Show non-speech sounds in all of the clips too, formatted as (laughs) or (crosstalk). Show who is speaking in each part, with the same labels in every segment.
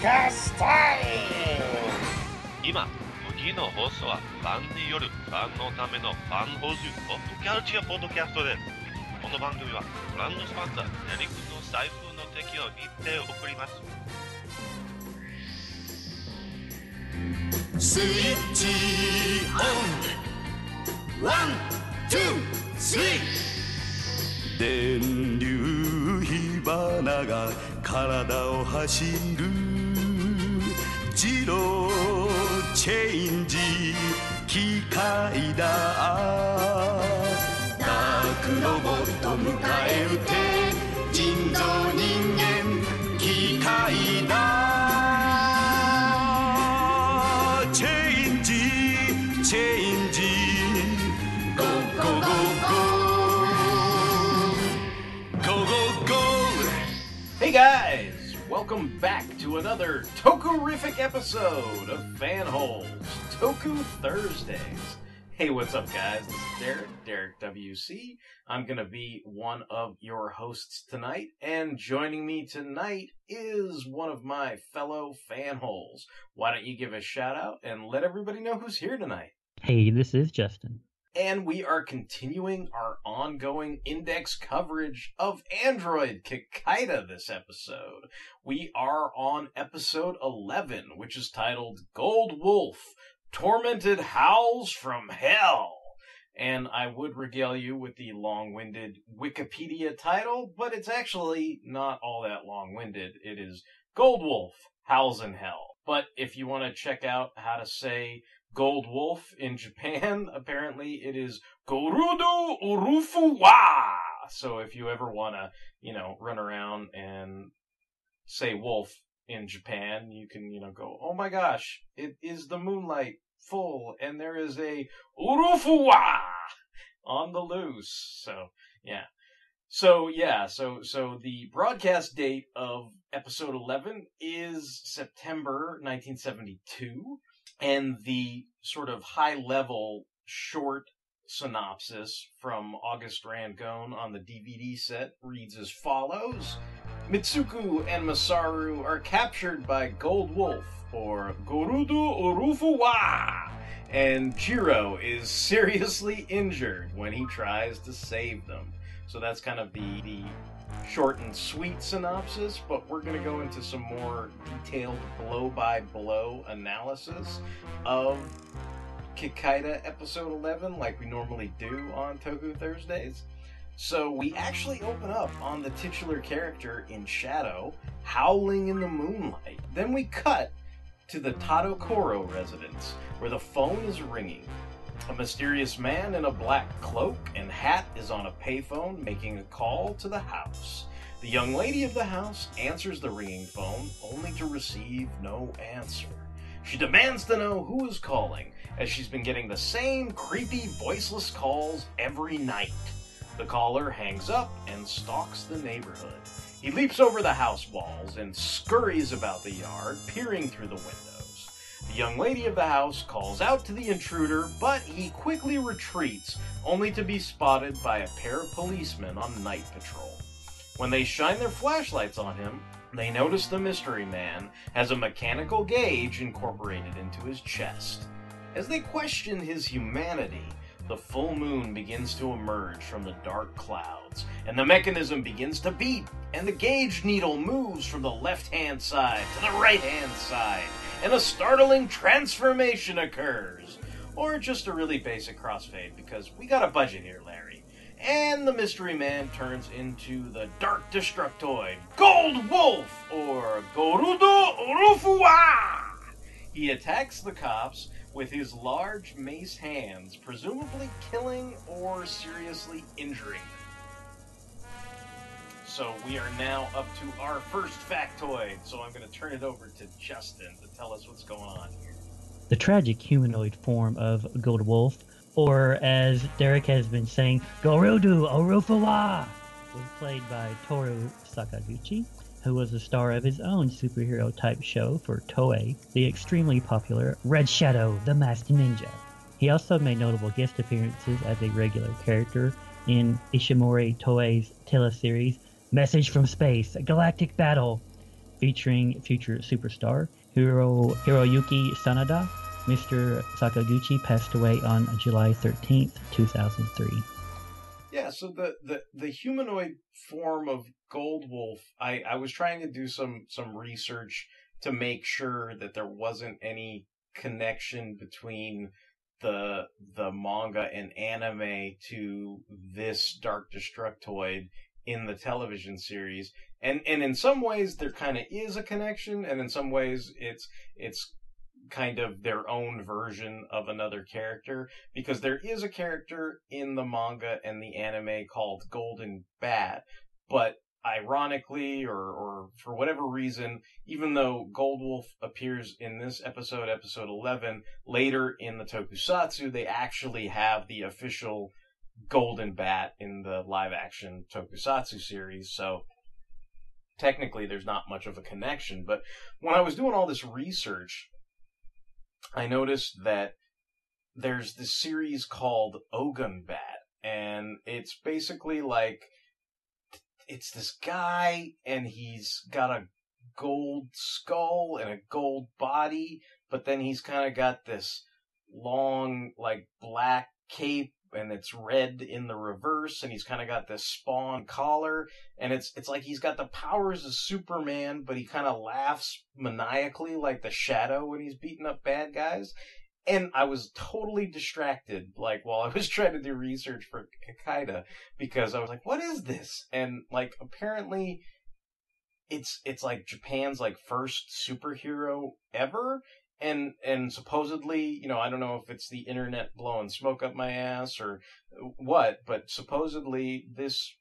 Speaker 1: podcast time!
Speaker 2: 今次の放送はファンによるファンのためのファン放送ポッドキャルチャーポッドキャストです。この番組はご覧のスポンサーデリ君の財布の提供にて送ります。
Speaker 1: スイッチオンワン、ツー、スリー電流火花が体を走る自動チェンジ機械だダークロボット迎え撃て人造人間機械だチェンジチェンジゴーゴーゴーゴーゴーゴーゴー
Speaker 3: Hey guys! Welcome back to another Tokurific episode of Fanholes Toku Thursdays. Hey, what's up, guys? This is Derek, Derek WC. I'm gonna be one of your hosts tonight, and joining me tonight is one of my fellow fanholes. Why don't you give a shout out and let everybody know who's here tonight?
Speaker 4: Hey, this is Justin.
Speaker 3: And we are continuing our ongoing index coverage of Android Kikaida this episode. We are on episode 11, which is titled Gold Wolf Tormented Howls from Hell. And I would regale you with the long winded Wikipedia title, but it's actually not all that long winded. It is Gold Wolf Howls in Hell. But if you want to check out how to say Gold Wolf in Japan. (laughs) Apparently, it is Gorudo Urufu wa. So if you ever want to, you know, run around and say wolf in Japan, you can, you know, go, oh my gosh, it is the moonlight full, and there is a Urufu wa on the loose. So yeah. So yeah, so so the broadcast date of episode 11 is September 1972 and the sort of high level short synopsis from August Ragone on the DVD set reads as follows Mitsuko and Masaru are captured by Gold Wolf, or Gorudu Urufuwa, and Jiro is seriously injured when he tries to save them. So that's kind of the, the short and sweet synopsis, but we're going to go into some more detailed blow by blow analysis of Kikaida episode 11, like we normally do on Toku Thursdays. So we actually open up on the titular character in shadow, howling in the moonlight. Then we cut to the Tadokoro residence, where the phone is ringing. A mysterious man in a black cloak and hat is on a payphone making a call to the house. The young lady of the house answers the ringing phone only to receive no answer. She demands to know who is calling, as she's been getting the same creepy, voiceless calls every night. The caller hangs up and stalks the neighborhood. He leaps over the house walls and scurries about the yard, peering through the windows. The young lady of the house calls out to the intruder, but he quickly retreats, only to be spotted by a pair of policemen on night patrol. When they shine their flashlights on him, they notice the mystery man has a mechanical gauge incorporated into his chest. As they question his humanity, the full moon begins to emerge from the dark clouds, and the mechanism begins to beat, and the gauge needle moves from the left hand side to the right hand side, and a startling transformation occurs. Or just a really basic crossfade, because we got a budget here, Larry. And the mystery man turns into the Dark Destructoid, Gold Wolf, or Gorudo Urufuwa! He attacks the cops with his large mace hands, presumably killing or seriously injuring them. So we are now up to our first factoid, so I'm going to turn it over to Justin to tell us what's going on here.
Speaker 4: The tragic humanoid form of Gold Wolf, or as Derek has been saying, Gorudu Orufuwa, was played by Toru Sakaguchi, who was the star of his own superhero type show for Toei, the extremely popular Red Shadow, the Masked Ninja. He also made notable guest appearances as a regular character in Ishimori Toei's teleseries Message from Space, Galactic Battle, featuring future superstar Hiro Hiroyuki Sanada. Mr. Sakaguchi passed away on July 13th, 2003.
Speaker 3: Yeah, so the, the, the humanoid form of Gold Wolf, I, I was trying to do some, some research to make sure that there wasn't any connection between the the manga and anime to this Dark Destructoid in the television series. And and in some ways there kind of is a connection and in some ways it's it's kind of their own version of another character because there is a character in the manga and the anime called Golden Bat, but ironically or, or for whatever reason, even though Gold Wolf appears in this episode, episode 11, later in the tokusatsu, they actually have the official Golden Bat in the live action tokusatsu series. So technically, there's not much of a connection. But when I was doing all this research, I noticed that there's this series called Ogon Bat, and it's basically like it's this guy and he's got a gold skull and a gold body, but then he's kind of got this long, like, black cape and it's red in the reverse and he's kind of got this spawn collar and it's it's like he's got the powers of Superman but he kind of laughs maniacally like the shadow when he's beating up bad guys and I was totally distracted, like while I was (laughs) trying to do research for Kikaider, because I was like, "What is this?" And like, apparently, it's it's like Japan's like first superhero ever, and and supposedly, you know, I don't know if it's the internet blowing smoke up my ass or what, but supposedly this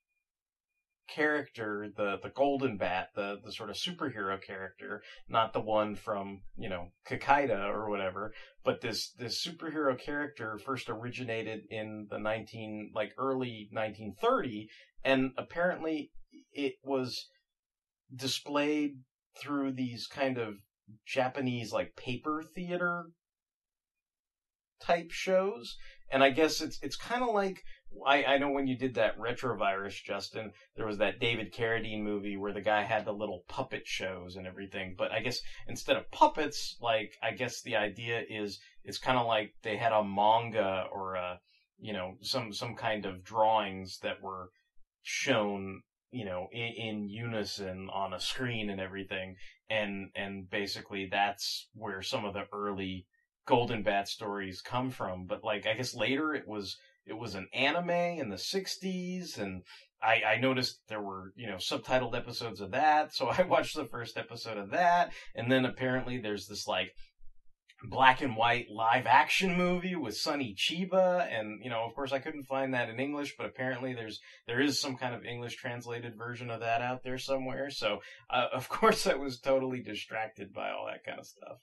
Speaker 3: character, the the Golden Bat, the the sort of superhero character, not the one from you know Kikaider or whatever, but this this superhero character first originated in the nineteen like early nineteen thirty, and apparently it was displayed through these kind of Japanese like paper theater type shows, and I guess it's it's kind of like I, I know when you did that retrovirus, Justin, there was that David Carradine movie where the guy had the little puppet shows and everything. But I guess instead of puppets, like I guess the idea is it's kind of like they had a manga or a you know some some kind of drawings that were shown you know in, in unison on a screen and everything, and and basically that's where some of the early Golden Bat stories come from. But like I guess later it was it was an anime in the 60s and I, I noticed there were, you know, subtitled episodes of that, so (laughs) I watched the first episode of that, and then apparently there's this like black and white live action movie with Sonny Chiba, and you know, of course, I couldn't find that in English, but apparently there's there is some kind of English translated version of that out there somewhere. So, uh, (laughs) of course, I was totally distracted by all that kind of stuff.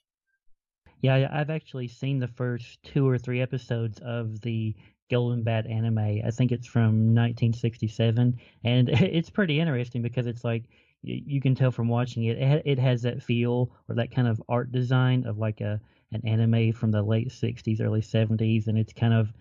Speaker 4: Yeah, I've actually seen the first two or three episodes of the Golden Bat anime. I think it's from 1967, and (laughs) it's pretty interesting because it's like you can tell from watching it, it has that feel or that kind of art design of like a an anime from the late 60s, early 70s, and it's kind of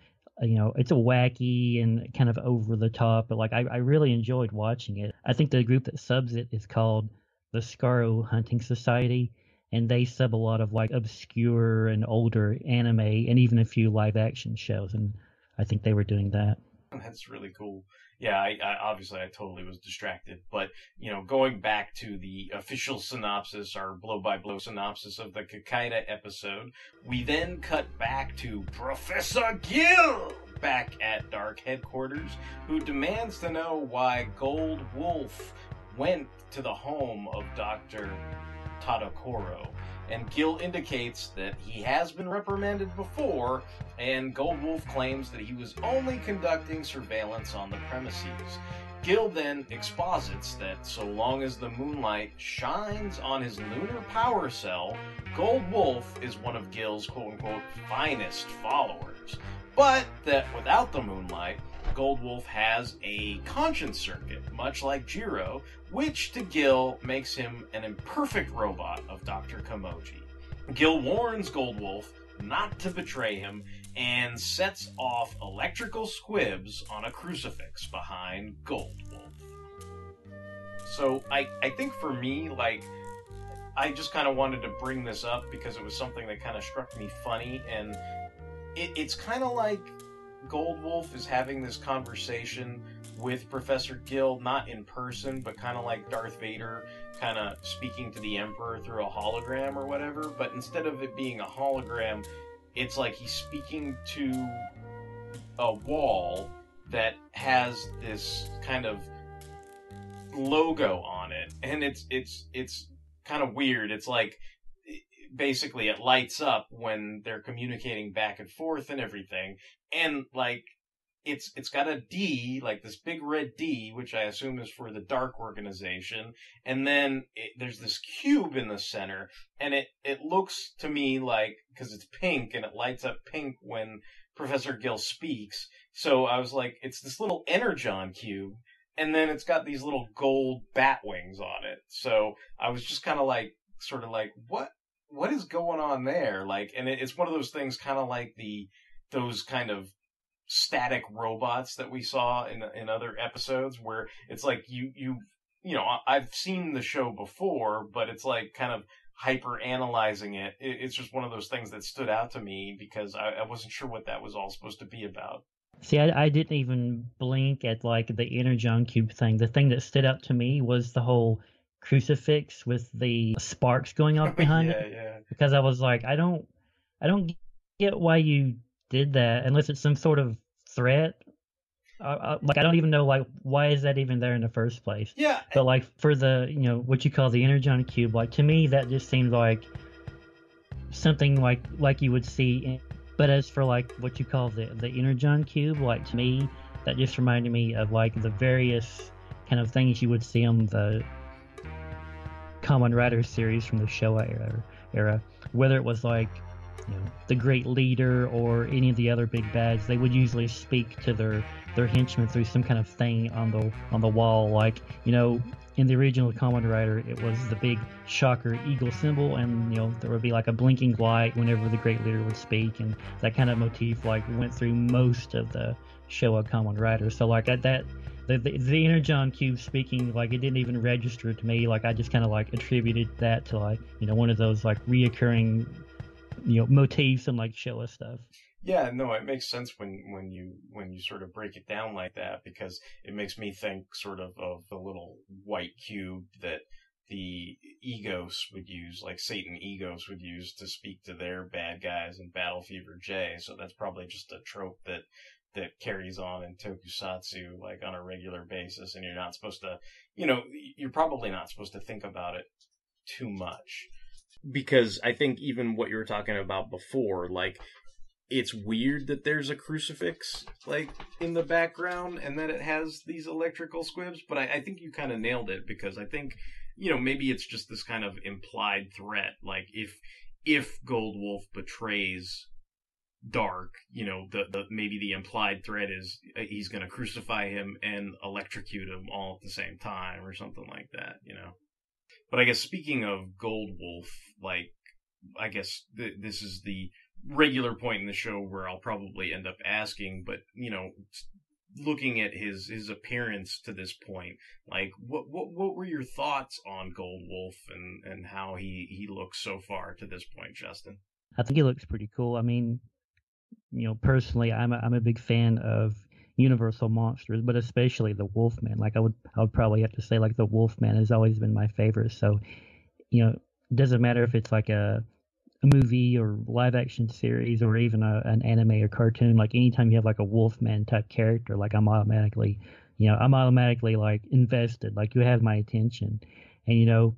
Speaker 4: you know it's a wacky and kind of over the top, but like I, I really enjoyed watching it. I think the group that subs it is called the Scarrow Hunting Society and they sub a lot of like obscure and older anime and even a few live action shows and I think they were doing that.
Speaker 3: That's really cool. Yeah, I, I, obviously I totally was distracted, but you know, going back to the official synopsis, our blow by blow synopsis of the Kikaider episode, we then cut back to Professor Gill back at Dark headquarters, who demands to know why Gold Wolf went to the home of Doctor Tadokoro and Gill indicates that he has been reprimanded before, and Gold Wolf claims that he was only conducting surveillance on the premises. Gill then exposits that so long as the moonlight shines on his lunar power cell, Gold Wolf is one of Gill's quote unquote finest followers. But that without the moonlight, Gold Wolf has a conscience circuit, much like Jiro, which to Gill makes him an imperfect robot of Dr. Kamoji. Gill warns Gold Wolf not to betray him and sets off electrical squibs on a crucifix behind Gold Wolf. So I, I think for me, like I just kind of wanted to bring this up because it was something that kind of struck me funny, and it, it's kind of like Gold Wolf is having this conversation with Professor Gill, not in person, but kind of like Darth Vader, kind of speaking to the Emperor through a hologram or whatever. But instead of it being a hologram, it's like he's speaking to a wall that has this kind of logo on it, and it's it's it's kind of weird. It's like basically it lights up when they're communicating back and forth and everything, and like it's it's got a D, like this big red D, which I assume is for the Dark Organization, and then it, there's this cube in the center, and it it looks to me like because it's pink and it lights up pink when Professor Gill speaks. So I was like, it's this little energon cube, and then it's got these little gold bat wings on it. So I was just kind of like, sort of like, what what is going on there? Like, and it, it's one of those things, kind of like the those kind of static robots that we saw in in other episodes, where it's like you you you know I've seen the show before, but it's like kind of hyper analyzing it. it. It's just one of those things that stood out to me because I, I wasn't sure what that was all supposed to be about.
Speaker 4: See, I, I didn't even blink at like the energon cube thing. The thing that stood out to me was the whole crucifix with the sparks going off (laughs) behind
Speaker 3: yeah,
Speaker 4: it.
Speaker 3: yeah.
Speaker 4: Because I was like, I don't, I don't get why you did that unless it's some sort of threat. Uh, uh, like I don't even know like why is that even there in the first place.
Speaker 3: Yeah,
Speaker 4: But like for the you know what you call the energon cube, like to me that just seems like something like like you would see. In, but as for like what you call the the energon cube, like to me that just reminded me of like the various kind of things you would see on the Kamen Rider series from the Showa era, era. Whether it was like you know, the great leader or any of the other big bads, they would usually speak to their their henchmen through some kind of thing on the on the wall. Like you know, in the original Kamen Rider, it was the big shocker eagle symbol, and you know there would be like a blinking light whenever the great leader would speak, and that kind of motif like went through most of the Showa Kamen Rider. So like at that. The, the, the Energon Cube speaking, like it didn't even register to me. Like I just kind of like attributed that to like you know one of those like reoccurring you know motifs and like Showa stuff.
Speaker 3: Yeah, no, it makes sense when when you when you sort of break it down like that because it makes me think sort of of the little white cube that the Egos would use, like Satan Egos would use to speak to their bad guys in Battle Fever J. So that's probably just a trope that that carries on in tokusatsu like on a regular basis and you're not supposed to you know you're probably not supposed to think about it too much. Because I think even what you were talking about before, like it's weird that there's a crucifix like in the background and that it has these electrical squibs, but I, I think you kind of nailed it because I think you know maybe it's just this kind of implied threat, like if if Gold Wolf betrays Dark, you know, the, the maybe the implied threat is uh, he's going to crucify him and electrocute him all at the same time or something like that, you know. But I guess speaking of Gold Wolf, like I guess th- this is the regular point in the show where I'll probably end up asking, but you know, looking at his his appearance to this point, like what what what were your thoughts on Gold Wolf and and how he he looks so far to this point, Justin?
Speaker 4: I think he looks pretty cool. I mean, you know, personally, I'm a, I'm a big fan of Universal monsters, but especially the Wolfman. Like I would I would probably have to say like the Wolfman has always been my favorite. So, you know, doesn't matter if it's like a a movie or live action series or even a, an anime or cartoon. Like anytime you have like a Wolfman type character, like I'm automatically, you know, I'm automatically like invested. Like you have my attention, and you know,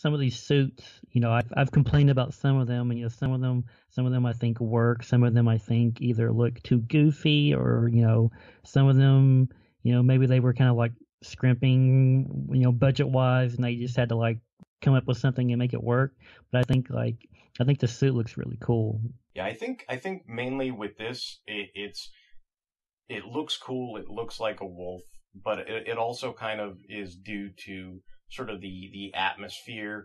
Speaker 4: some of these suits, you know, I've, I've complained about some of them, and you know, some of them, some of them I think work, some of them I think either look too goofy, or you know, some of them, you know, maybe they were kind of like scrimping, you know, budget wise, and they just had to like come up with something and make it work. But I think like I think the suit looks really cool.
Speaker 3: Yeah, I think I think mainly with this, it, it's it looks cool. It looks like a wolf, but it, it also kind of is due to sort of the the atmosphere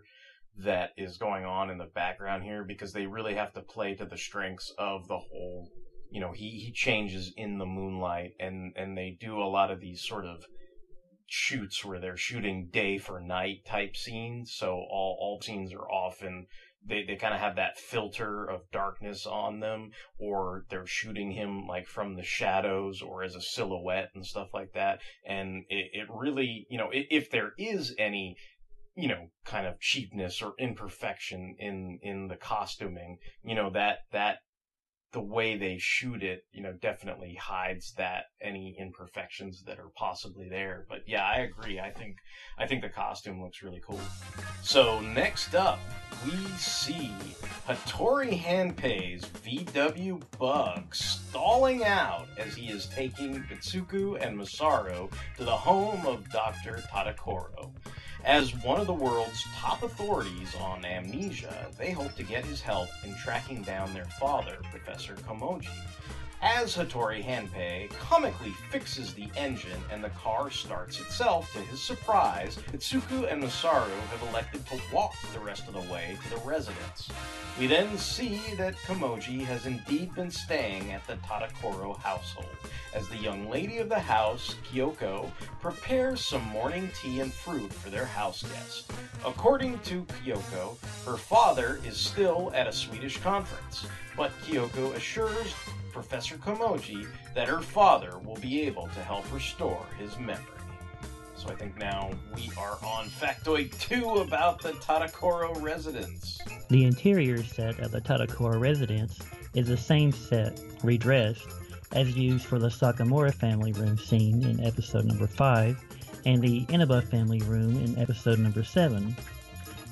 Speaker 3: that is going on in the background here because they really have to play to the strengths of the whole you know he he changes in the moonlight and and they do a lot of these sort of shoots where they're shooting day for night type scenes. So all all scenes are often they, they kind of have that filter of darkness on them, or they're shooting him like from the shadows or as a silhouette and stuff like that. And it, it really, you know, if, there is any you know kind of cheapness or imperfection in in the costuming you know that that the way they shoot it, you know, definitely hides that any imperfections that are possibly there. But yeah, I agree. I think I think the costume looks really cool. So next up, we see Hattori Hanpei's VW Bug stalling out as he is taking Mitsuko and Masaru to the home of Dr. Tadakoro. As one of the world's top authorities on amnesia, they hope to get his help in tracking down their father, Professor Komoji. As Hattori Hanpei comically fixes the engine and the car starts itself, to his surprise, Mitsuko and Masaru have elected to walk the rest of the way to the residence. We then see that Komoji has indeed been staying at the Tadakoro household, as the young lady of the house, Kyoko, prepares some morning tea and fruit for their house guest. According to Kyoko, her father is still at a Swedish conference, but Kyoko assures Professor Komoji that her father will be able to help restore his memory. So I think now we are on Factoid 2 about the Tadakoro residence.
Speaker 4: The interior set of the Tadakoro residence is the same set, redressed, as used for the Sakamura family room scene in episode number 5 and the Inaba family room in episode number 7.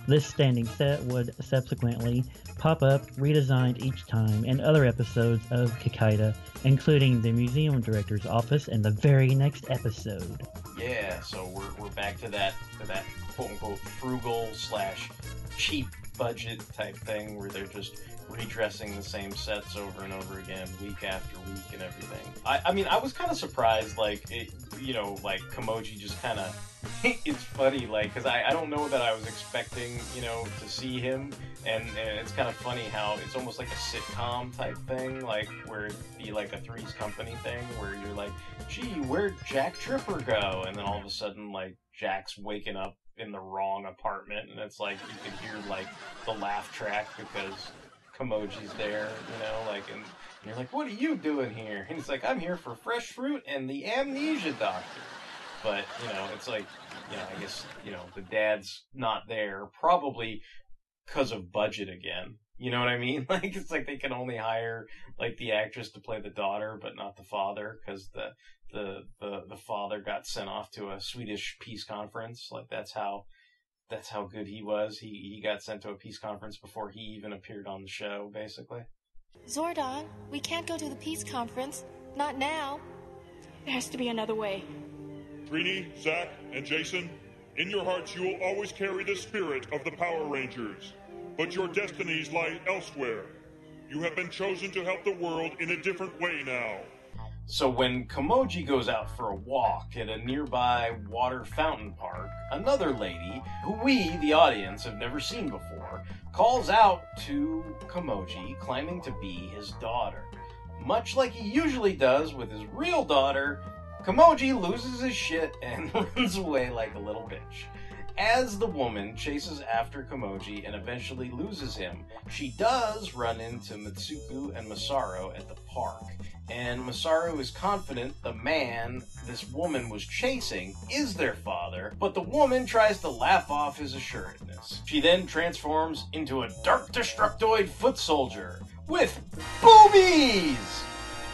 Speaker 4: This standing set would subsequently pop up redesigned each time in other episodes of Kikaider, including the museum director's office in the very next episode.
Speaker 3: Yeah, so we're, we're back to that to that quote unquote frugal slash cheap budget type thing where they're just redressing the same sets over and over again, week after week, and everything. I, I mean, I was kind of surprised, like, it, you know, like Komoji just kind of. (laughs) it's funny, like, because I, I don't know that I was expecting, you know, to see him, and, and it's kind of funny how it's almost like a sitcom type thing, like, where it'd be like a Three's Company thing, where you're like, gee, where'd Jack Tripper go? And then all of a sudden, like, Jack's waking up in the wrong apartment, and it's like you can hear like the laugh track because Komoji's there, you know, like, and, and you're like, what are you doing here? And he's like, I'm here for fresh fruit and the amnesia doctor. But, you know, it's like, you know, I guess, you know, the dad's not there, probably because of budget again. You know what I mean? (laughs) Like, it's like they can only hire, like, the actress to play the daughter, but not the father, because the, the, the, the father got sent off to a Swedish peace conference. Like, that's how that's how good he was. He he got sent to a peace conference before he even appeared on the show, basically.
Speaker 5: Zordon, we can't go to the peace conference. Not now.
Speaker 6: There has to be another way.
Speaker 7: Trini, Zack, and Jason, in your hearts you will always carry the spirit of the Power Rangers. But your destinies lie elsewhere. You have been chosen to help the world in a different way now.
Speaker 3: So when Komoji goes out for a walk at a nearby water fountain park, another lady, who we, the audience, have never seen before, calls out to Komoji, claiming to be his daughter. Much like he usually does with his real daughter, Komoji loses his shit and (laughs) runs away like a little bitch. As the woman chases after Komoji and eventually loses him, she does run into Mitsuko and Masaru at the park. And Masaru is confident the man this woman was chasing is their father, but the woman tries to laugh off his assuredness. She then transforms into a dark destructoid foot soldier with boobies!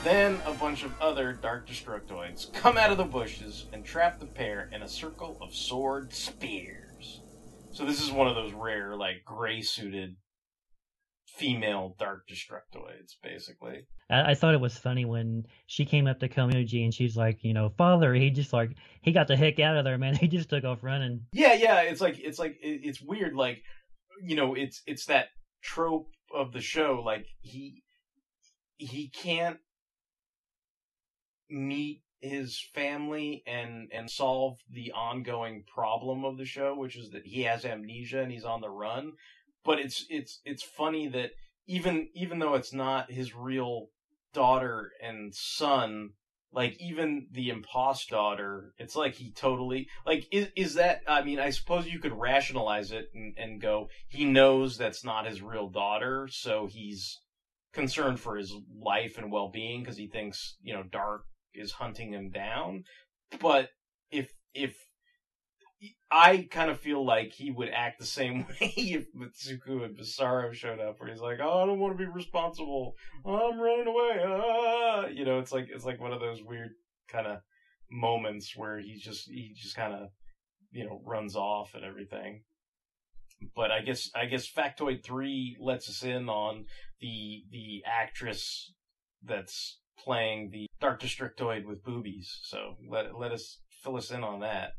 Speaker 3: Then a bunch of other Dark Destructoids come out of the bushes and trap the pair in a circle of sword spears. So this is one of those rare, like, gray suited female Dark Destructoids, basically.
Speaker 4: I, I thought it was funny when she came up to Komoji and she's like, you know, father, he just like, he got the heck out of there, man. (laughs) He just took off running.
Speaker 3: Yeah, yeah, it's like, it's like, it- it's weird, like, you know, it's, it's that trope of the show, like, he, he can't meet his family and and solve the ongoing problem of the show which is that he has amnesia and he's on the run but it's it's it's funny that even even though it's not his real daughter and son like even the impost daughter, it's like he totally like is is that? I mean, I suppose you could rationalize it and, and go, he knows that's not his real daughter, so he's concerned for his life and well being because he thinks you know Dark is hunting him down. But if if I kind of feel like he would act the same (laughs) way if Mitsuko and Masaru showed up, where he's like, "Oh, I don't want to be responsible. I'm running away." Ah! You know, it's like it's like one of those weird kind of moments where he just he just kind of you know runs off and everything. But I guess I guess Factoid Three lets us in on the the actress that's playing the Dark Destructoid with boobies. So let let us fill us in on that.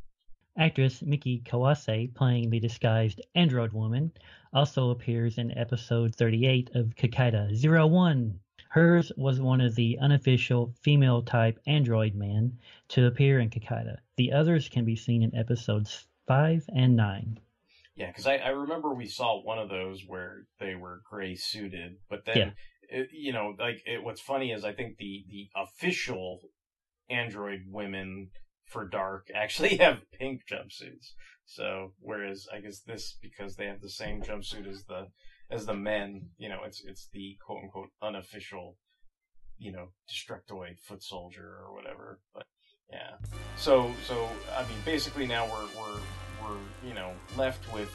Speaker 4: Actress Miki Kawase, playing the disguised android woman, also appears in episode 38 of Kikaida Zero One. Hers was one of the unofficial female type android men to appear in Kikaida. The others can be seen in episodes 5 and 9.
Speaker 3: Yeah, because I, I remember we saw one of those where they were gray suited, but then,
Speaker 4: Yeah.
Speaker 3: It, you know, like it, what's funny is I think the, the official android women for Dark (laughs) actually have pink jumpsuits. So whereas I guess this because they have the same jumpsuit as the as the men, you know, it's it's the quote unquote unofficial, you know, destructoid foot soldier or whatever. But yeah. So so I mean basically now we're we're we're you know left with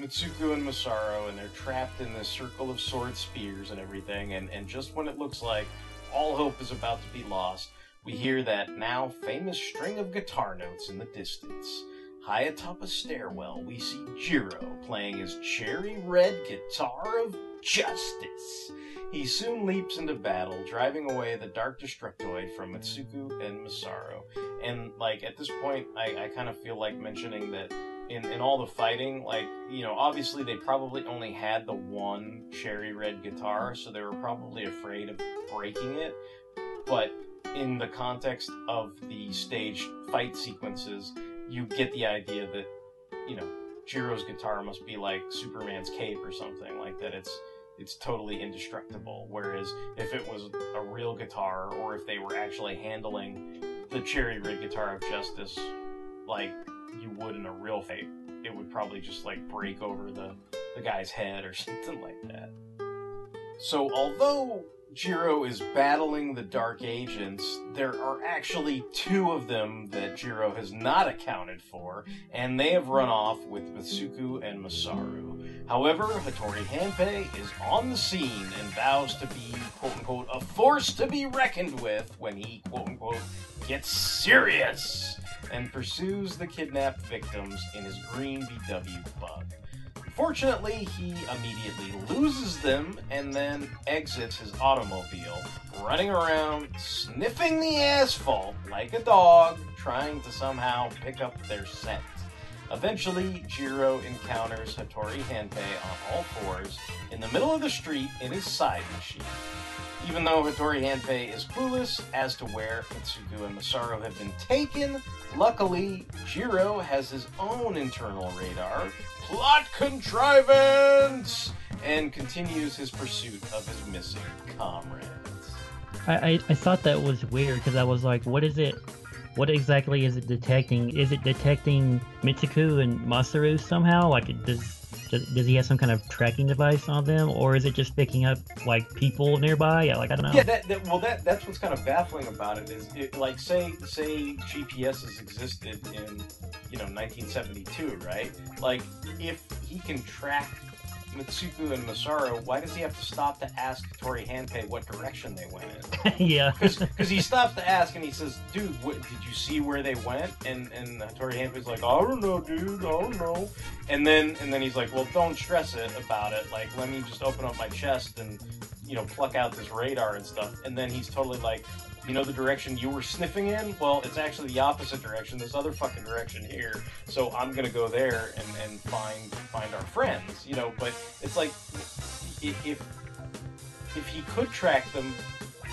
Speaker 3: Mitsuko and Masaru and they're trapped in this circle of sword spears and everything and and just when it looks like all hope is about to be lost, we hear that now famous string of guitar notes in the distance. High atop a stairwell, we see Jiro playing his cherry red guitar of justice. He soon leaps into battle, driving away the Dark Destructoid from Mitsuko and Masaru. And, like, at this point, I, I kind of feel like mentioning that in, in all the fighting, like, you know, obviously they probably only had the one cherry red guitar, so they were probably afraid of breaking it. But in the context of the stage fight sequences, you get the idea that, you know, Jiro's guitar must be like Superman's cape or something, like that it's it's totally indestructible. Whereas if it was a real guitar, or if they were actually handling the cherry red guitar of justice like you would in a real fight, it would probably just like break over the, the guy's head or (laughs) something like that. So although Jiro is battling the Dark Agents, there are actually two of them that Jiro has not accounted for, and they have run off with Mitsuko and Masaru. However, Hattori Hanpei is on the scene and vows to be, quote unquote, a force to be reckoned with when he, quote unquote, gets serious and pursues the kidnapped victims in his green VW bug. Fortunately, he immediately loses them and then exits his automobile, running around sniffing the asphalt like a dog, trying to somehow pick up their scent. Eventually, Jiro encounters Hattori Hanpei on all fours in the middle of the street in his side machine. Even though Hattori Hanpei is clueless as to where Mitsuko and Masaru have been taken, luckily, Jiro has his own internal radar, plot contrivance, and continues his pursuit of his missing comrades.
Speaker 4: I, I, I thought that was weird because I was like, what is it? What exactly is it detecting? Is it detecting Mitsuko and Masaru somehow? Like, it does, does does he have some kind of tracking device on them, or is it just picking up like people nearby? Yeah, like I don't know.
Speaker 3: Yeah, that, that well, that that's what's kind of baffling about it is, it, like, say say GPS has existed in, you know, 1972, right? Like, if he can track Mitsuko and Masaru, why does he have to stop to ask Tori Hanpei what direction they went in? (laughs)
Speaker 4: yeah.
Speaker 3: Because he stops to ask and he says, "Dude, what, did you see where they went?" And and Tori Hanpei's like, "I don't know, dude. I don't know." And then and then he's like, "Well, don't stress it about it. Like, let me just open up my chest and you know pluck out this radar and stuff." And then he's totally like. You know the direction you were sniffing in? Well, it's actually the opposite direction. This other fucking direction here. So I'm gonna go there and, and find find our friends. You know, but it's like if if he could track them,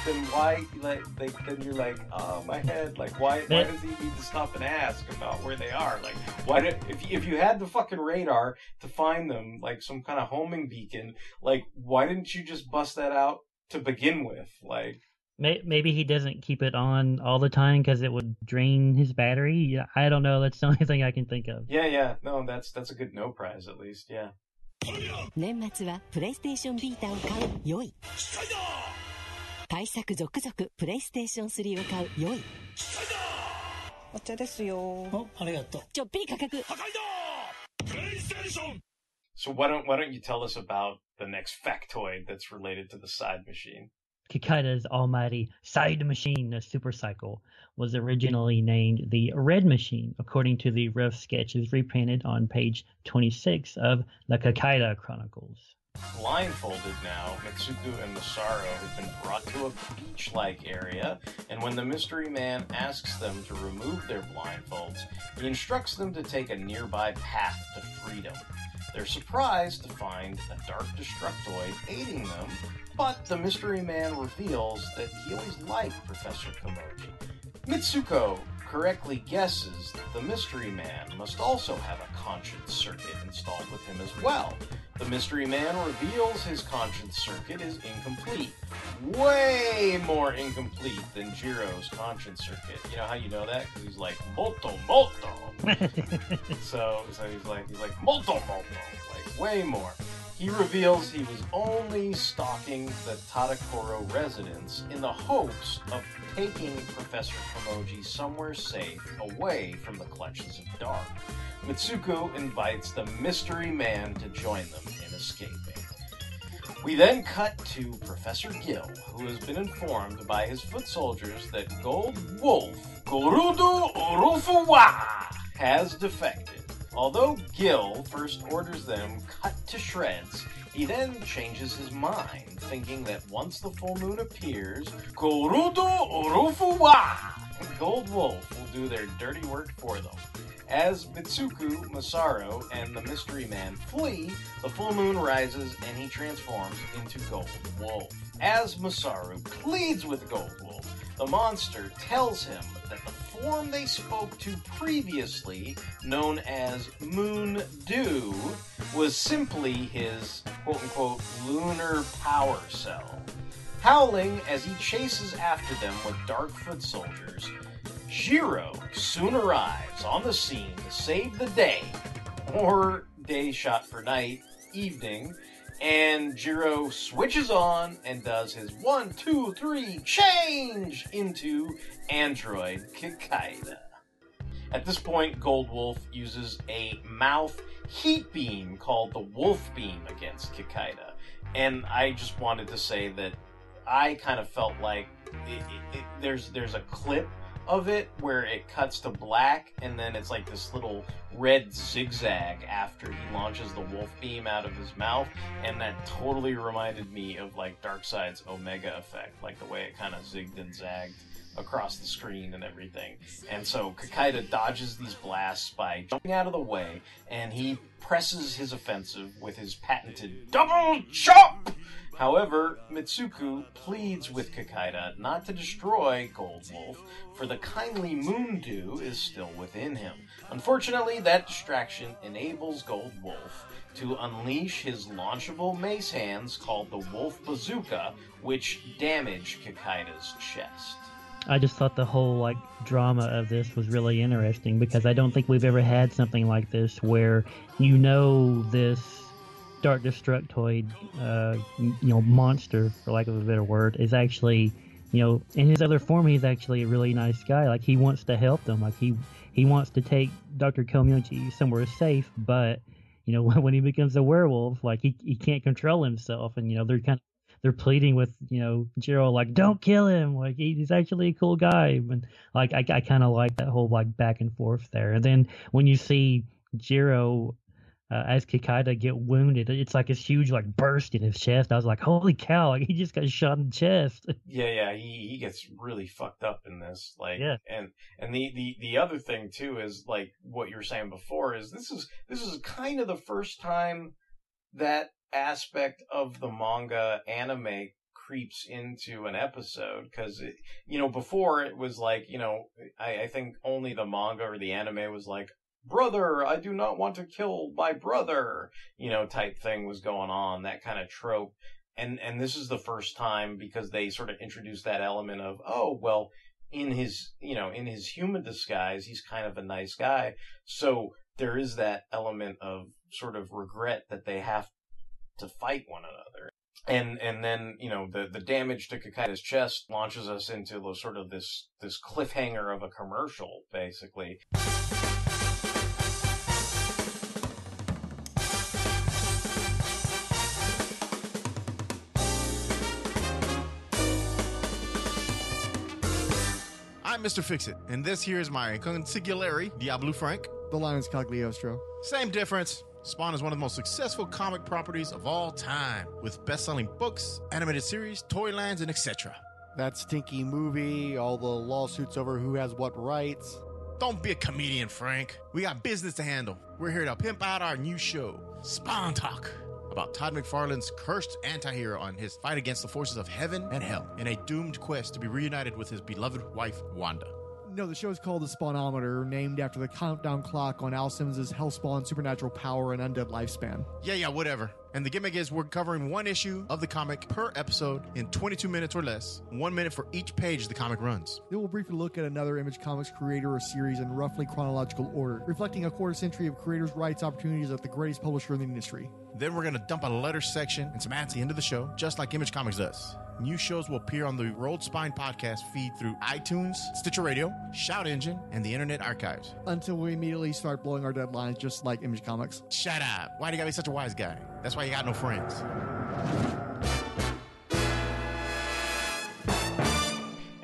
Speaker 3: then why like they, then you're like oh my head like why why does he need to stop and ask about where they are like why did if you, if you had the fucking radar to find them like some kind of homing beacon like why didn't you just bust that out to begin with like
Speaker 4: Maybe he doesn't keep it on all the time because it would drain his battery. I don't know. That's the (laughs) only thing I can think of.
Speaker 3: Yeah, yeah. No, that's that's a good no prize at least. Yeah.
Speaker 8: 年末はプレイステーションビータを買う良い対策続々プレイステーション3を買う良い
Speaker 9: お茶ですよ
Speaker 10: おありがとう
Speaker 8: ちょっぴり価格破
Speaker 11: 壊だプレイステーション
Speaker 3: So why don't why don't you tell us about the next factoid that's related to the side machine?
Speaker 4: Kikaida's almighty side machine, the supercycle, was originally named the Red Machine, according to the rough sketches reprinted on page 26 of the Kikaida Chronicles.
Speaker 3: Blindfolded now, Mitsuko and Masaru have been brought to a beach-like area, and when the mystery man asks them to remove their blindfolds, he instructs them to take a nearby path to freedom. They're surprised to find a dark Destructoid aiding them, but the mystery man reveals that he always liked Professor Komoji. Mitsuko correctly guesses that the mystery man must also have a conscience circuit installed with him as well. The mystery man reveals his conscience circuit is incomplete. Way more incomplete than Jiro's conscience circuit. You know how you know that? Because he's like, molto, molto. (laughs) So, so he's like, he's like molto molto, like way more. He reveals he was only stalking the Tadakoro residence in the hopes of taking Professor Komoji somewhere safe, away from the clutches of dark. Mitsuko invites the mystery man to join them in escaping. We then cut to Professor Gill, who has been informed by his foot soldiers that Gold Wolf, Gorudo Urufuwa, has defected. Although Gill first orders them cut to shreds, he then changes his mind, thinking that once the full moon appears, Gorudo Urufuwa, Gold Wolf will do their dirty work for them. As Mitsuko, Masaru, and the mystery man flee, the full moon rises and he transforms into Gold Wolf. As Masaru pleads with Gold Wolf, the monster tells him that the form they spoke to previously, known as Moon Dew, was simply his quote unquote lunar power cell. Howling as he chases after them with Darkfoot soldiers, Jiro soon arrives on the scene to save the day, or day shot for night, evening, and Jiro switches on and does his one, two, three change into Android Kikaida. At this point, Gold Wolf uses a mouth heat beam called the Wolf Beam against Kikaida. And I just wanted to say that I kind of felt like it, it, it, there's there's a clip of it where it cuts to black and then it's like this little red zigzag after he launches the wolf beam out of his mouth and that totally reminded me of like Darkseid's Omega effect, like the way it kind of zigged and zagged across the screen and everything. And so Kikaida dodges these blasts by jumping out of the way and he presses his offensive with his patented double chop. However, Mitsuko pleads with Kikaida not to destroy Gold Wolf, for the kindly Moon Dew is still within him. Unfortunately, that distraction enables Gold Wolf to unleash his launchable mace hands called the Wolf Bazooka, which damage Kikaida's chest.
Speaker 4: I just thought the whole like drama of this was really interesting because I don't think we've ever had something like this where you know this dark destructoid, uh, you know, monster for lack of a better word, is actually, you know, in his other form, he's actually a really nice guy. Like he wants to help them. Like he he wants to take Doctor Komuchi somewhere safe, but you know, (laughs) when he becomes a werewolf, like he he can't control himself, and you know, they're kind of they're pleading with you know Jiro like don't kill him like he's actually a cool guy and like I, I kind of like that whole like back and forth there and then when you see Jiro uh, as Kikaida get wounded it's like this huge like burst in his chest I was like holy cow like he just got shot in the chest (laughs)
Speaker 3: Yeah, yeah, he, he gets really fucked up in this. Like,
Speaker 4: Yeah.
Speaker 3: and and the, the the other thing too is like what you were saying before is this is this is kind of the first time that aspect of the manga anime creeps into an episode because you know before it was like you know I, I think only the manga or the anime was like brother i do not want to kill my brother you know type thing was going on that kind of trope. And and this is the first time because they sort of introduced that element of oh well in his you know in his human disguise he's kind of a nice guy. So there is that element of sort of regret that they have to fight one another. And and then you know the the damage to Kikaida's chest launches us into the, sort of this this cliffhanger of a commercial basically
Speaker 10: I'm Mr. Fixit, and this here is my consigliere, Diablo Frank.
Speaker 12: The Lion's Cagliostro.
Speaker 10: Same difference. Spawn is one of the most successful comic properties of all time, with best-selling books, animated series, toy lines, and etc.
Speaker 12: That stinky movie, all the lawsuits over who has what rights.
Speaker 10: Don't be a comedian, Frank. We got business to handle. We're here to pimp out our new show, Spawn Talk, about Todd McFarlane's cursed antihero on his fight against the forces of heaven and hell in a doomed quest to be reunited with his beloved wife, Wanda.
Speaker 12: No, the show is called The Spawnometer, named after the countdown clock on Al Simmons' Hellspawn supernatural power and undead lifespan.
Speaker 10: Yeah, yeah, whatever. And the gimmick is we're covering one issue of the comic per episode in 22 minutes or less, one minute for each page the comic runs.
Speaker 12: Then we'll briefly look at another Image Comics creator or series in roughly chronological order, reflecting a quarter century of creators' rights opportunities at the greatest publisher in the industry.
Speaker 10: Then we're going to dump a letter section and some ads at the end of the show, just like Image Comics does. New shows will appear on the Rolled Spine podcast feed through iTunes, Stitcher Radio, Shout Engine, and the Internet Archives.
Speaker 12: Until we immediately start blowing our deadlines, just like Image Comics.
Speaker 10: Shut up. Why do you gotta be such a wise guy? That's why you got no friends.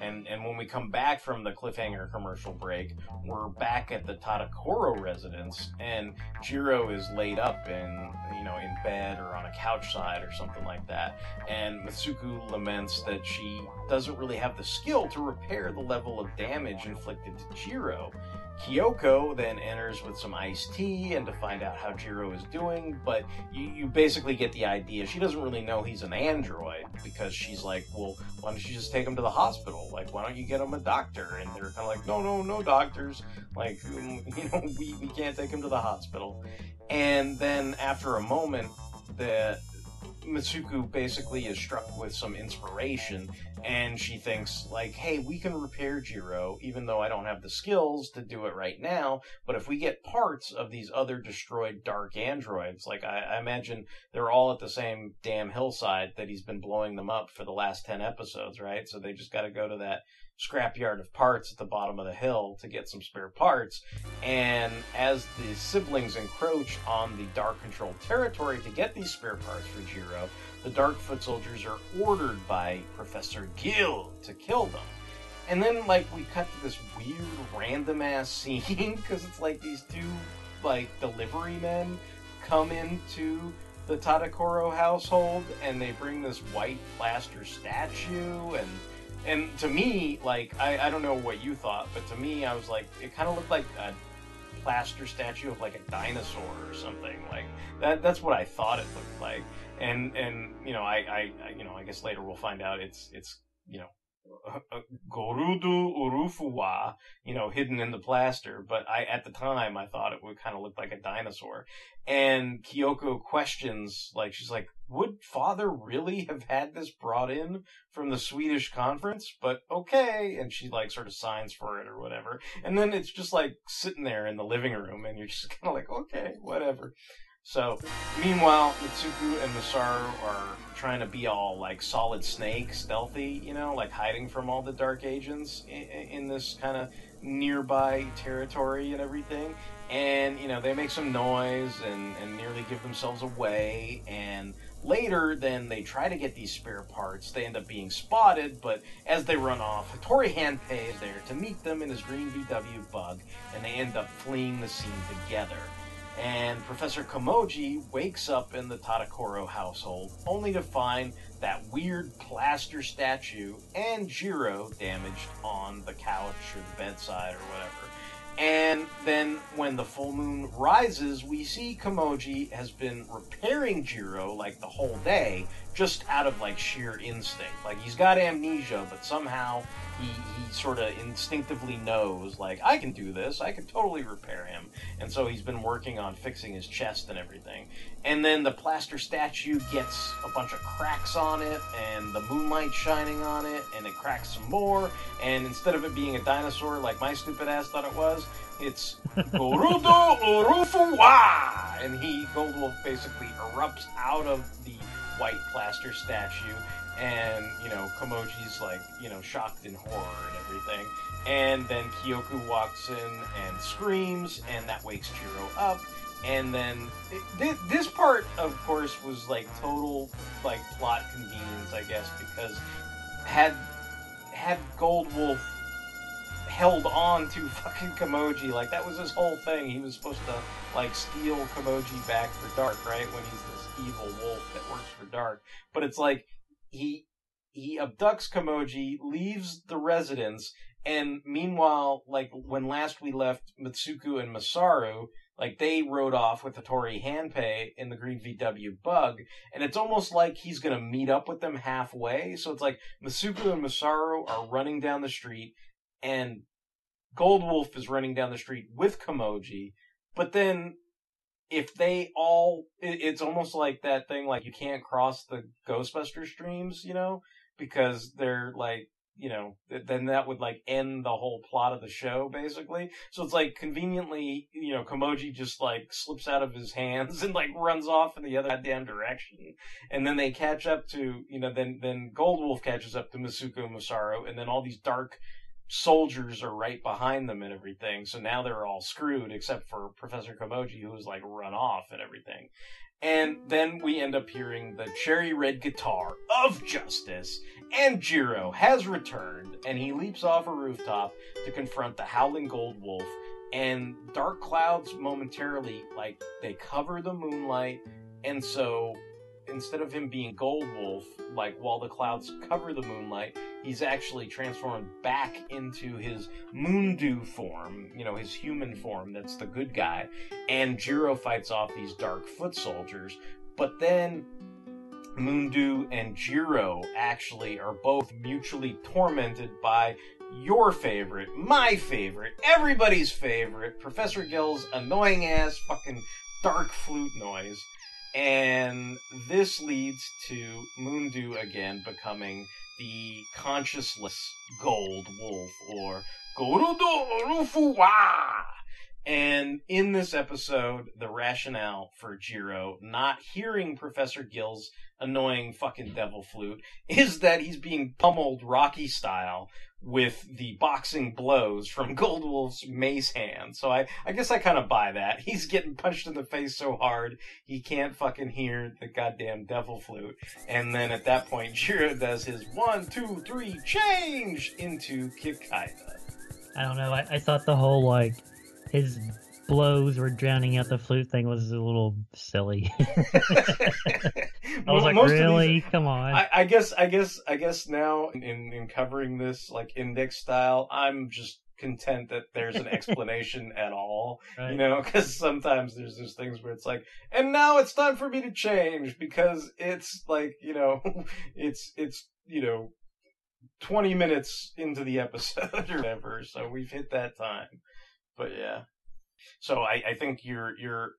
Speaker 3: and and when we come back from the cliffhanger commercial break, we're back at the Tadakoro residence, and Jiro is laid up in you know in bed or on a couch side or something like that, and Mitsuko laments that she doesn't really have the skill to repair the level of damage inflicted to Jiro. Kyoko then enters with some iced tea and to find out how Jiro is doing, but you, you basically get the idea. She doesn't really know he's an android because she's like, well, why don't you just take him to the hospital? Like, why don't you get him a doctor? And they're kind of like, no, no, no doctors. Like, (laughs) you know, we, we can't take him to the hospital. And then after a moment, the Mitsuko basically is struck with some inspiration and she thinks like hey we can repair Jiro even though I don't have the skills to do it right now but if we get parts of these other destroyed dark androids like I, I imagine they're all at the same damn hillside that he's been blowing them up for the last 10 episodes right? So they just got to go to that scrapyard of parts at the bottom of the hill to get some spare parts. And as the siblings encroach on the Dark Control territory to get these spare parts for Jiro, the Dark Foot soldiers are ordered by Professor Gill to kill them. And then, like, we cut to this weird, random ass (laughs) scene because it's like these two, like, delivery men come into the Tadakoro household and they bring this white plaster statue and and to me, like I, I don't know what you thought, but to me, I was like, it kind of looked like a plaster statue of like a dinosaur or something. Like that. That's what I thought it looked like. And and you know, I, I, I you know, I guess later we'll find out it's it's you know. Gorudu Urufuwa, you know, hidden in the plaster. But I, at the time, I thought it would kind of look like a dinosaur. And Kyoko questions, like, she's like, would father really have had this brought in from the Swedish conference? But okay. And she like sort of signs for it or whatever. And then it's just like sitting there in the living room and you're just kind of like, okay, whatever. So, meanwhile, Mitsuko and Masaru are trying to be all like solid snake, stealthy, you know, like hiding from all the dark agents in, in this kind of nearby territory and everything. And, you know, they make some noise and, and nearly give themselves away. And later, then they try to get these spare parts. They end up being spotted, but as they run off, Hattori Hanpei is there to meet them in his green VW bug, and they end up fleeing the scene together and Professor Komoji wakes up in the Tadakoro household only to find that weird plaster statue and Jiro damaged on the couch or the bedside or whatever. And then when the full moon rises, we see Kamoji has been repairing Jiro like the whole day, just out of like sheer instinct. Like he's got amnesia, but somehow he, he sort of instinctively knows, like, I can do this, I can totally repair him. And so he's been working on fixing his chest and everything. And then the plaster statue gets a bunch of cracks on it, and the moonlight shining on it, and it cracks some more. And instead of it being a dinosaur like my stupid ass thought it was, it's (laughs) Gorudo Urufuwa! And he, Goldwolf, basically erupts out of the white plaster statue and you know Kamoji's like you know shocked in horror and everything, and then Kyoku walks in and screams, and that wakes Jiro up, and then it, this part, of course, was like total like plot convenience, I guess, because had had Gold Wolf held on to (laughs) fucking Kamoji, like that was his whole thing. He was supposed to like steal Kamoji back for Dark, right? When he's evil wolf that works for Dark, but it's like he he abducts Kamoji, leaves the residence, and meanwhile, like when last we left Mitsuko and Masaru, like they rode off with Hattori Hanpei in the Green VW bug, and it's almost like he's gonna meet up with them halfway. So it's like Mitsuko and Masaru are running down the street, and Gold Wolf is running down the street with Kamoji, but then if they all it's almost like that thing like you can't cross the ghostbuster streams you know? Because they're like you know then that would like end the whole plot of the show basically. So it's like conveniently you know kamoji just like slips out of his (laughs) hands and like runs off in the other goddamn direction. And then they catch up to you know then then gold wolf catches up to masuko masaru and then all these dark soldiers are right behind them and everything. So now they're all screwed except for Professor Kamoji who was like run off and everything. And then we end up hearing the cherry red guitar of justice, and Jiro has returned, and he leaps off a rooftop to confront the howling gold wolf. And dark clouds momentarily, like, they cover the moonlight, and so instead of him being Gold Wolf, like while the clouds cover the moonlight, he's actually transformed back into his Moondew form, you know, his human form that's the good guy. And Jiro fights off these dark foot soldiers. But then Moondew and Jiro actually are both mutually tormented by your favorite, my favorite, everybody's favorite, Professor Gill's annoying ass fucking dark flute noise. And this leads to Moondew again becoming the consciousless gold wolf or Gorudo Rufuwa. And in this episode, the rationale for Jiro not hearing Professor Gill's annoying fucking devil flute is that he's being pummeled Rocky style with the boxing blows from (laughs) Goldwolf's mace hand. So I, I guess I kind of buy that. (laughs) He's getting punched in the face so hard he can't fucking hear the goddamn devil flute. And then at that point, (laughs) Jiro does his one, two, three, change into Kikaida.
Speaker 4: I don't know. I, I thought the whole like his blows were drowning out the flute thing was a little silly. (laughs) I was like,
Speaker 3: Most
Speaker 4: really?
Speaker 3: these-
Speaker 4: Come on.
Speaker 3: I, I guess, I guess, I guess now in, in covering this like index style, I'm just content that there's an (laughs) explanation at all.
Speaker 4: Right.
Speaker 3: You know, because sometimes there's those things where it's like, and now it's time for me to change because it's like, you know, (laughs) it's it's you know, twenty minutes into the episode or whatever. So we've hit that time. But yeah. So I, I think you're you're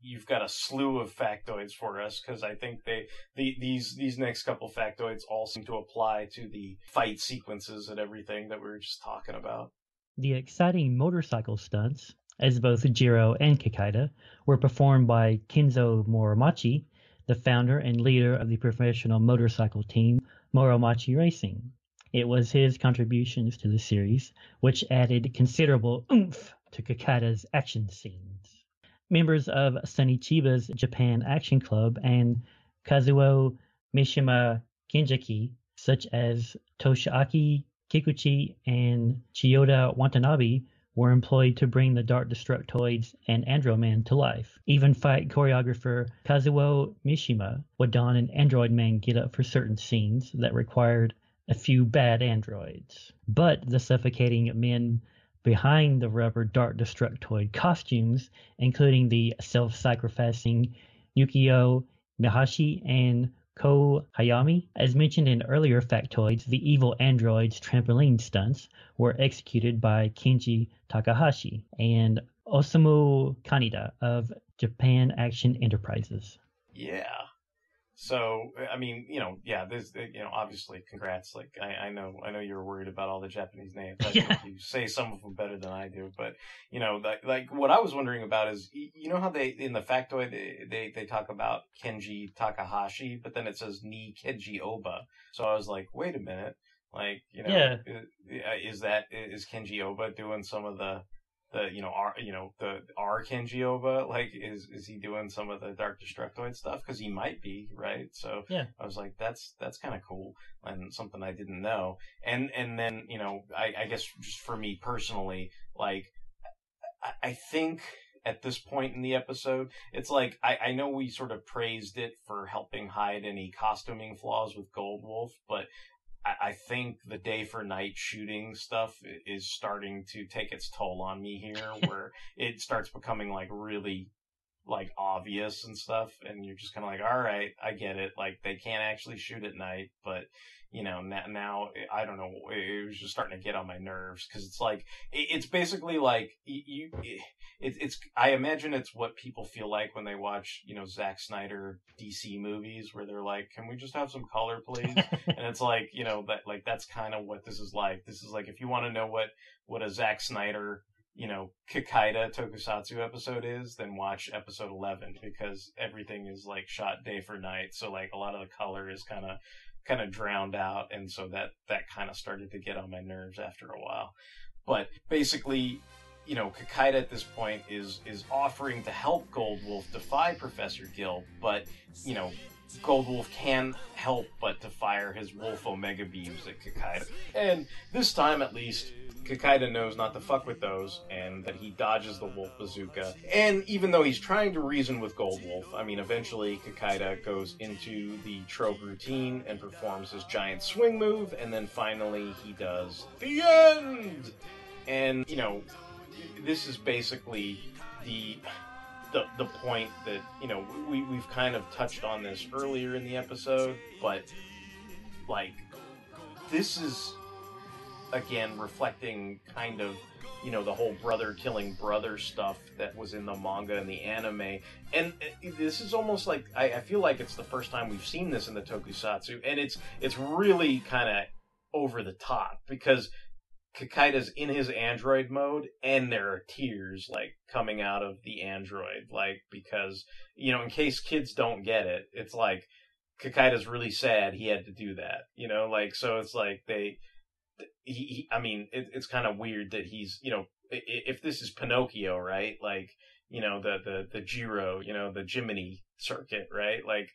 Speaker 3: you've got a slew of factoids for us because I think they the, these these next couple factoids all seem to apply to the fight sequences and everything that we were just talking about.
Speaker 4: The exciting motorcycle stunts, as both Jiro and Kikaida, were performed by Kenzo Moromachi, the founder and leader of the professional motorcycle team Moromachi Racing. It was his contributions to the series which added considerable oomph to Kikaida's action scenes. Members of Sonny Chiba's Japan Action Club and Kazuo Mishima Kenjiki, such as Toshiaki Kikuchi and Chiyoda Watanabe were employed to bring the Dark Destructoids and Androman to life. Even fight choreographer Kazuo Mishima would don an Android Man getup for certain scenes that required a few bad androids. But the suffocating men behind the rubber Dark Destructoid costumes, including the self-sacrificing Yukio Mihashi and Ko Hayami. As mentioned in earlier factoids, the evil android's trampoline stunts were executed by Kenji Takahashi and Osamu Kaneda of Japan Action Enterprises.
Speaker 3: Yeah. So I mean, you know, yeah, there's uh, you know, obviously, congrats. Like I, I know, I know you're worried about all the Japanese names. I (laughs)
Speaker 4: Yeah.
Speaker 3: think you say some of them better than I do, but you know, like, like what I was wondering about is, you know how they in the factoid they they, they talk about Kenji Takahashi, but then it says Ni Kenji Oba. So I was like, wait a minute, like you know,
Speaker 4: Yeah.
Speaker 3: is that is Kenji Oba doing some of the the you know R you know the R Kenji Oba like is is he doing some of the Dark Destructoid stuff? Because he might be right? So
Speaker 4: Yeah.
Speaker 3: I was like that's that's kind of cool and something I didn't know. And and then you know I, I guess just for me personally like I, I think at this point in the episode it's like I, I know we sort of praised it for helping hide any costuming flaws with Gold Wolf but I, I think the day for night shooting stuff is starting to take its toll on me here, (laughs) where it starts becoming like really like obvious and stuff, and you're just kind of like, all right, I get it. Like they can't actually shoot at night, but you know now, now I don't know. It was just starting to get on my nerves because it's like it's basically like you. it, it's I imagine it's what people feel like when they watch you know Zack Snyder DC movies where they're like, can we just have some color, please? (laughs) and it's like you know that like that's kind of what this is like. This is like if you want to know what what a Zack Snyder you know Kikaida Tokusatsu episode is, then watch episode eleven because everything is like shot day for night. So like a lot of the color is kind of kind of drowned out, and so that that kind of started to get on my nerves after a while. But basically, you know, Kakaida at this point is is offering to help Gold Wolf defy Professor Gill, but you know, Gold Wolf can help but to fire his Wolf Omega beams at Kakaida. And this time at least, Kakaida knows not to fuck with those, and that he dodges the Wolf Bazooka. And even though he's trying to reason with Gold Wolf, I mean, eventually Kakaida goes into the trope routine and performs his giant swing move, and then finally he does the end! And, you know, this is basically the the the point that you know we we've kind of touched on this earlier in the episode, but like this is again reflecting kind of you know the whole brother killing brother stuff that was in the manga and the anime. And uh, this is almost like I, I feel like it's the first time we've seen this in the tokusatsu and it's it's really kind of over the top because Kakaida's in his android mode and there are tears like coming out of the android like because you know in case kids don't get it it's like Kakaida's really sad he had to do that you know like so it's like they he, he I mean it, it's kind of weird that he's you know if this is Pinocchio right? Like you know the the the Jiro you know the Jiminy circuit right? Like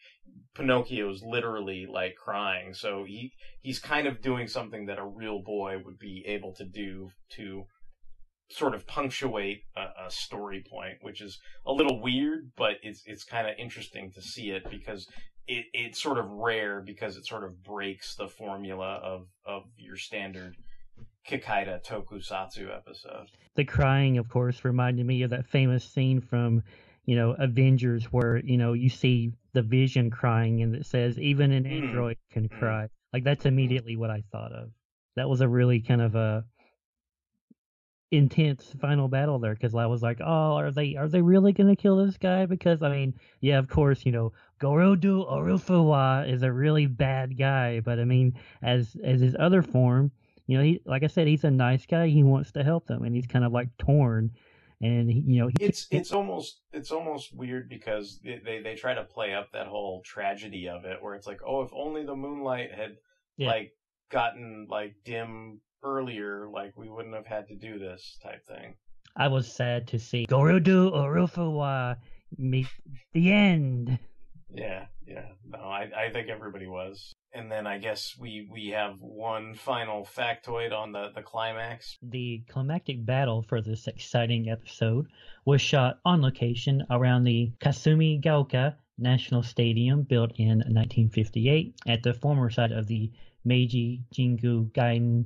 Speaker 3: Pinocchio's literally like crying. So he he's kind of doing something that a real boy would be able to do to sort of punctuate a, a story point which is a little weird but it's it's kind of interesting to see it because it, it's sort of rare because it sort of breaks the formula of of your standard Kikaida tokusatsu episode.
Speaker 4: The crying, of course, reminded me of that famous scene from, you know, Avengers where, you know, you see the vision crying and it says, even an
Speaker 3: Mm.
Speaker 4: android can cry. Like, that's immediately what I thought of. That was a really kind of a intense final battle there because I was like, oh, are they are they really gonna kill this guy? Because I mean, yeah, of course, you know, Gorodu Orufuwa is a really bad guy, but I mean, as as his other form, you know, he like I said, he's a nice guy. He wants to help them, and he's kind of like torn, and he, you know, he,
Speaker 3: It's it's almost it's almost weird because they, they they try to play up that whole tragedy of it where it's like, oh, if only the moonlight had
Speaker 4: Yeah.
Speaker 3: like gotten like dim earlier, like we wouldn't have had to do this type thing.
Speaker 4: I was sad to see Gorodu Orufuwa meet the end.
Speaker 3: Yeah, yeah. No, I, I think everybody was. And then I guess we, we have one final factoid on the, the climax.
Speaker 4: The climactic battle for this exciting episode was shot on location around the Kasumigaoka National Stadium built in 1958 at the former site of the Meiji Jingu Gaien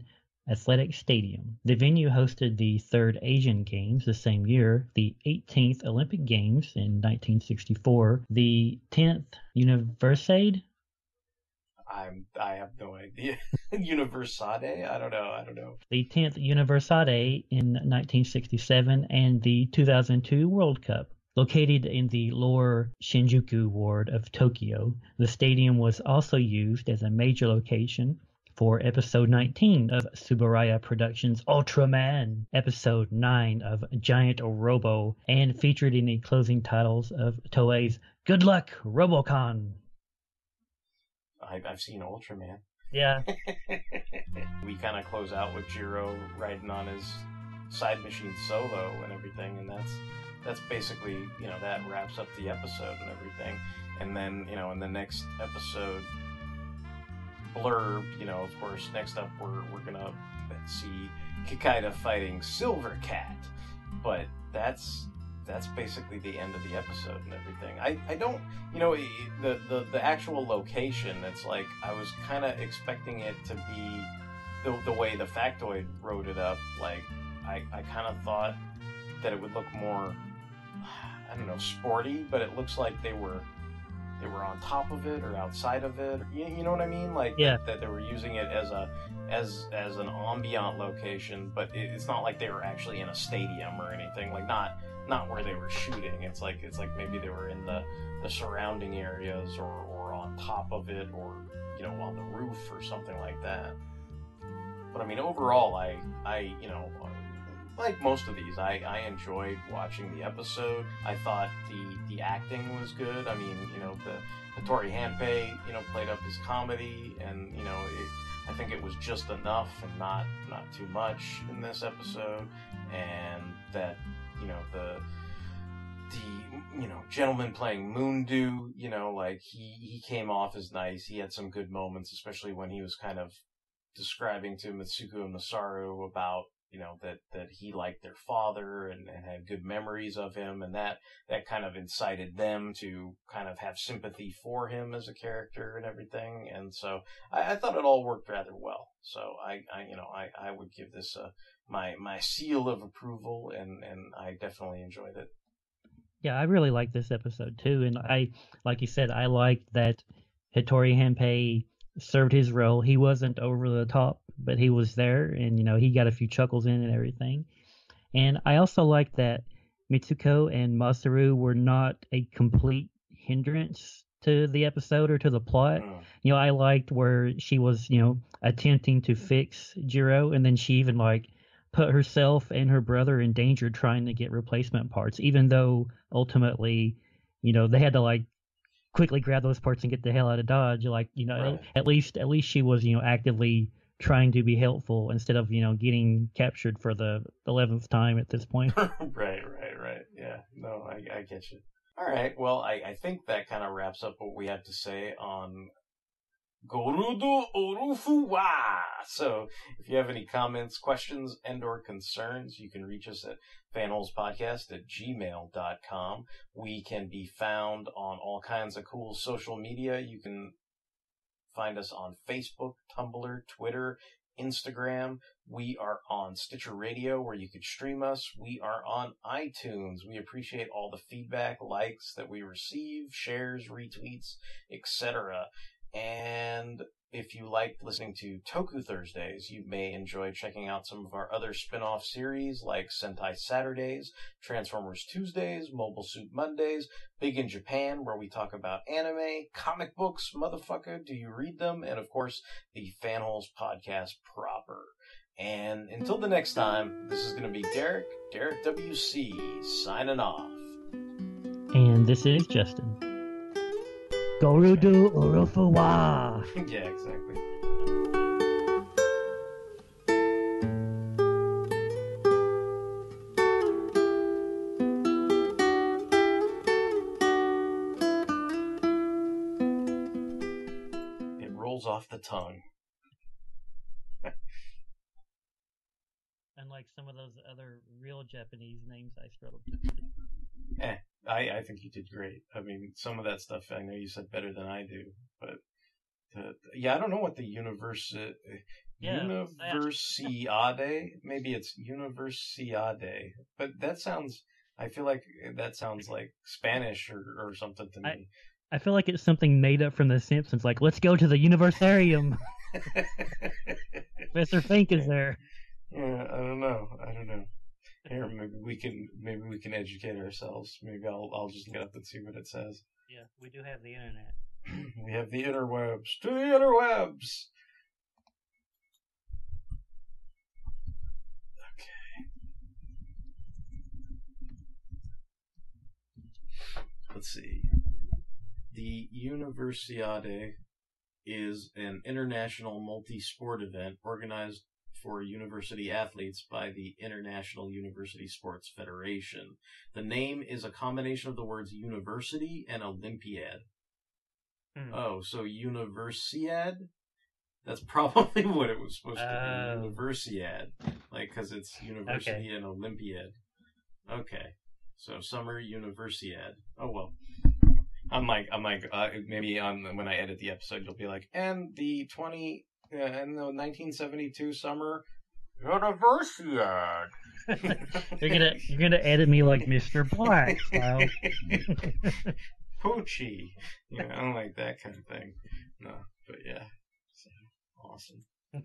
Speaker 4: Athletic Stadium. The venue hosted the third Asian Games the same year, the 18th Olympic Games in 1964, the 10th Universiade.
Speaker 3: I'm I have no idea. (laughs) Universade? I don't know. I don't know.
Speaker 4: The 10th Universade in 1967 and the 2002 World Cup. Located in the lower Shinjuku ward of Tokyo, the stadium was also used as a major location for episode 19 of Tsuburaya Productions Ultraman, episode 9 of Giant Robo, and featured in the closing titles of Toei's Good Luck Robocon.
Speaker 3: I, I've seen Ultraman.
Speaker 4: Yeah. (laughs)
Speaker 3: we kind of close out with Jiro riding on his side machine solo and everything, and that's that's basically you know that wraps up the episode and everything. And then you know in the next episode blurb, you know, of course, next up we're we're gonna see Kikaider fighting Silver Cat, but that's that's basically the end of the episode and everything. I, I don't, you know, the, the, the actual location, it's like I was kind of expecting it to be the, the way the factoid wrote it up. Like, I, I kind of thought that it would look more, (sighs) I don't know, sporty, but it looks like they were they were on top of it or outside of it. You, you know what I mean? Like
Speaker 4: yeah.
Speaker 3: that, that, they were using it as a as as an ambient location, but it, it's not like they were actually in a stadium or anything. Like not not where they were shooting. It's like it's like maybe they were in the the surrounding areas or or on top of it or you know on the roof or something like that. But I mean, overall, I I you know like most of these, I, I enjoyed watching the episode. I thought the the acting was good. I mean, you know, the the Tori Hanpei, you know, played up his comedy, and you know, it, I think it was just enough and not not too much in this episode, and that you know the the you know gentleman playing Moondew, you know, like he he came off as nice. He had some good moments, especially when he was kind of describing to Mitsuko and Masaru about you know that that he liked their father and, and had good memories of him and that that kind of incited them to kind of have sympathy for him as a character and everything. And so I, I thought it all worked rather well. So I, I you know I, I would give this a, my my seal of approval and and I definitely enjoyed it.
Speaker 4: Yeah I really liked this episode too. And I like you said I liked that Hattori Hanpei served his role he wasn't over the top but he was there and you know he got a few chuckles in and everything. And I also like that Mitsuko and Masaru were not a complete hindrance to the episode or to the plot. Mm. You know, I liked where she was, you know, attempting to fix Jiro and then she even like put herself and her brother in danger trying to get replacement parts, even though ultimately, you know, they had to like quickly grab those parts and get the hell out of Dodge. Like, you know, right. at least at least she was, you know, actively trying to be helpful instead of you know getting captured for the eleventh time at this point. (laughs)
Speaker 3: right, right, right. Yeah, no, I, I get you. All right, well, I, I think that kind of wraps up what we have to say on Gorudo Urufuwa. So, if you have any comments, questions, and or concerns, you can reach us at fanholespodcast at gmail.com. We can be found on all kinds of cool social media. You can find us on Facebook, Tumblr, Twitter, Instagram. We are on Stitcher Radio where you could stream us. We are on iTunes. We appreciate all the feedback, likes that we receive, shares, retweets, etc. And if you like listening to Toku Thursdays, you may enjoy checking out some of our other spin-off series like Sentai Saturdays, Transformers Tuesdays, Mobile Suit Mondays, Big in Japan, where we talk about anime, comic books, motherfucker, do you read them? And of course, the Fanholes podcast proper. And until the next time, this is going to be Derek, Derek WC, signing off.
Speaker 4: And this is Justin. Gorudu Urufuwa. (laughs)
Speaker 3: yeah, exactly. It rolls off the tongue. (laughs)
Speaker 4: Unlike some of those other real Japanese names I struggled
Speaker 3: Eh. I, I think you did great. I mean, some of that stuff I know you said better than I do, but yeah, I don't know what the universe, uh,
Speaker 4: Yeah,
Speaker 3: Universiade. Maybe it's Universiade, but that sounds. I feel like that sounds like Spanish or, or something to me.
Speaker 4: I feel like it's something made up from The Simpsons. Like, let's go to the Universarium. Professor (laughs) Fink is there.
Speaker 3: Yeah, I don't know. I don't know. Here, maybe we can maybe we can educate ourselves. Maybe I'll I'll just get up and see what it says.
Speaker 4: Yeah, we do have the internet. (clears throat)
Speaker 3: we have the interwebs. To the interwebs. Okay. Let's see. The Universiade is an international multi-sport event organized for university athletes by the International University Sports Federation. The name is a combination of the words university and Olympiad.
Speaker 4: Hmm.
Speaker 3: Oh, so Universiad? That's (laughs) probably what it was supposed to
Speaker 4: Oh.
Speaker 3: be. Universiad. Like, because it's university and Olympiad. Okay. So Summer Universiad. Oh well. I'm like, I'm like, uh, maybe on when I edit the episode, you'll be like, and the 20, uh, and the 1972 Summer Universiad. (laughs)
Speaker 4: You're gonna you're gonna edit me like Mr. Black style. (laughs)
Speaker 3: Poochie. Yeah, I don't like that kind of thing. No, but yeah. So, awesome. (laughs)